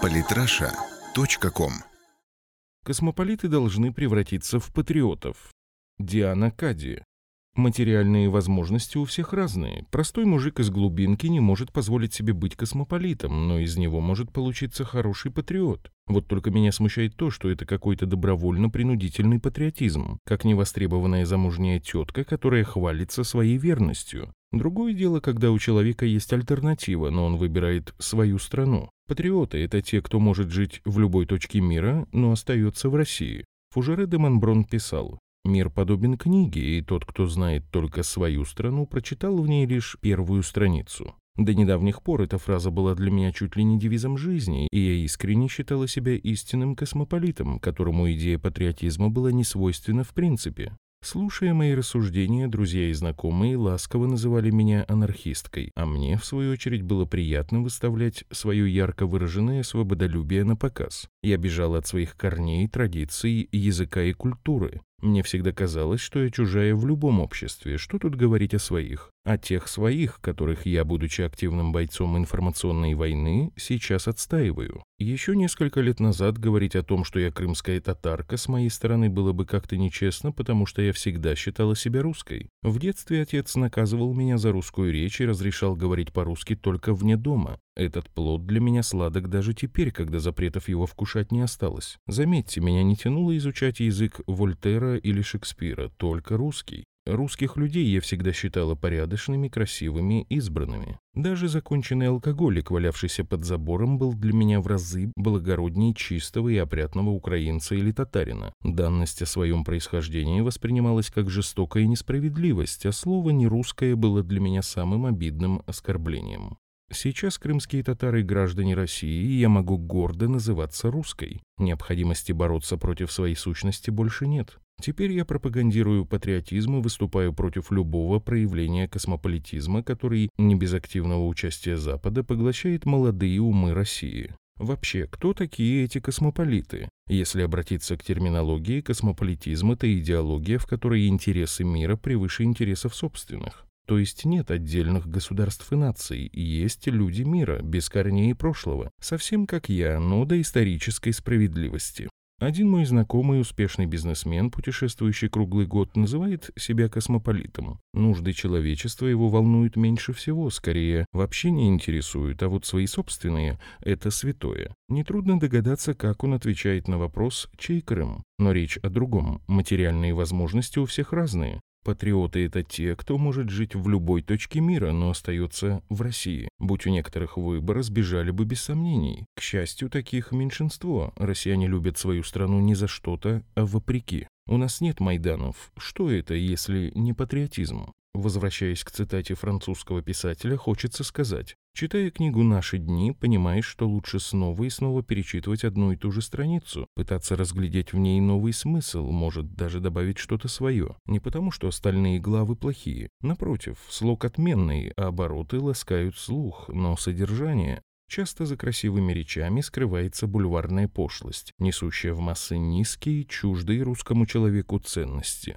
Политраша.ком Космополиты должны превратиться в патриотов. Диана Кади. Материальные возможности у всех разные. Простой мужик из глубинки не может позволить себе быть космополитом, но из него может получиться хороший патриот. Вот только меня смущает то, что это какой-то добровольно-принудительный патриотизм, как невостребованная замужняя тетка, которая хвалится своей верностью. Другое дело, когда у человека есть альтернатива, но он выбирает свою страну. Патриоты – это те, кто может жить в любой точке мира, но остается в России. Фужере де Монброн писал, Мир подобен книге, и тот, кто знает только свою страну, прочитал в ней лишь первую страницу. До недавних пор эта фраза была для меня чуть ли не девизом жизни, и я искренне считала себя истинным космополитом, которому идея патриотизма была не свойственна в принципе. Слушая мои рассуждения, друзья и знакомые ласково называли меня анархисткой, а мне, в свою очередь, было приятно выставлять свое ярко выраженное свободолюбие на показ. Я бежал от своих корней, традиций, языка и культуры. Мне всегда казалось, что я чужая в любом обществе, что тут говорить о своих. А тех своих, которых я, будучи активным бойцом информационной войны, сейчас отстаиваю. Еще несколько лет назад говорить о том, что я крымская татарка, с моей стороны было бы как-то нечестно, потому что я всегда считала себя русской. В детстве отец наказывал меня за русскую речь и разрешал говорить по-русски только вне дома. Этот плод для меня сладок даже теперь, когда запретов его вкушать не осталось. Заметьте, меня не тянуло изучать язык Вольтера или Шекспира, только русский. Русских людей я всегда считала порядочными, красивыми, избранными. Даже законченный алкоголик, валявшийся под забором, был для меня в разы благороднее чистого и опрятного украинца или татарина. Данность о своем происхождении воспринималась как жестокая несправедливость, а слово «нерусское» было для меня самым обидным оскорблением. Сейчас крымские татары – граждане России, и я могу гордо называться русской. Необходимости бороться против своей сущности больше нет. Теперь я пропагандирую патриотизм и выступаю против любого проявления космополитизма, который не без активного участия Запада поглощает молодые умы России. Вообще, кто такие эти космополиты? Если обратиться к терминологии, космополитизм – это идеология, в которой интересы мира превыше интересов собственных. То есть нет отдельных государств и наций, есть люди мира, без корней и прошлого, совсем как я, но до исторической справедливости. Один мой знакомый успешный бизнесмен, путешествующий круглый год, называет себя космополитом. Нужды человечества его волнуют меньше всего, скорее вообще не интересуют, а вот свои собственные – это святое. Нетрудно догадаться, как он отвечает на вопрос «Чей Крым?». Но речь о другом. Материальные возможности у всех разные. Патриоты – это те, кто может жить в любой точке мира, но остается в России. Будь у некоторых выбора, сбежали бы без сомнений. К счастью, таких меньшинство. Россияне любят свою страну не за что-то, а вопреки. У нас нет Майданов. Что это, если не патриотизм? Возвращаясь к цитате французского писателя, хочется сказать, читая книгу «Наши дни», понимаешь, что лучше снова и снова перечитывать одну и ту же страницу, пытаться разглядеть в ней новый смысл, может даже добавить что-то свое. Не потому, что остальные главы плохие. Напротив, слог отменный, а обороты ласкают слух, но содержание Часто за красивыми речами скрывается бульварная пошлость, несущая в массы низкие, чуждые русскому человеку ценности.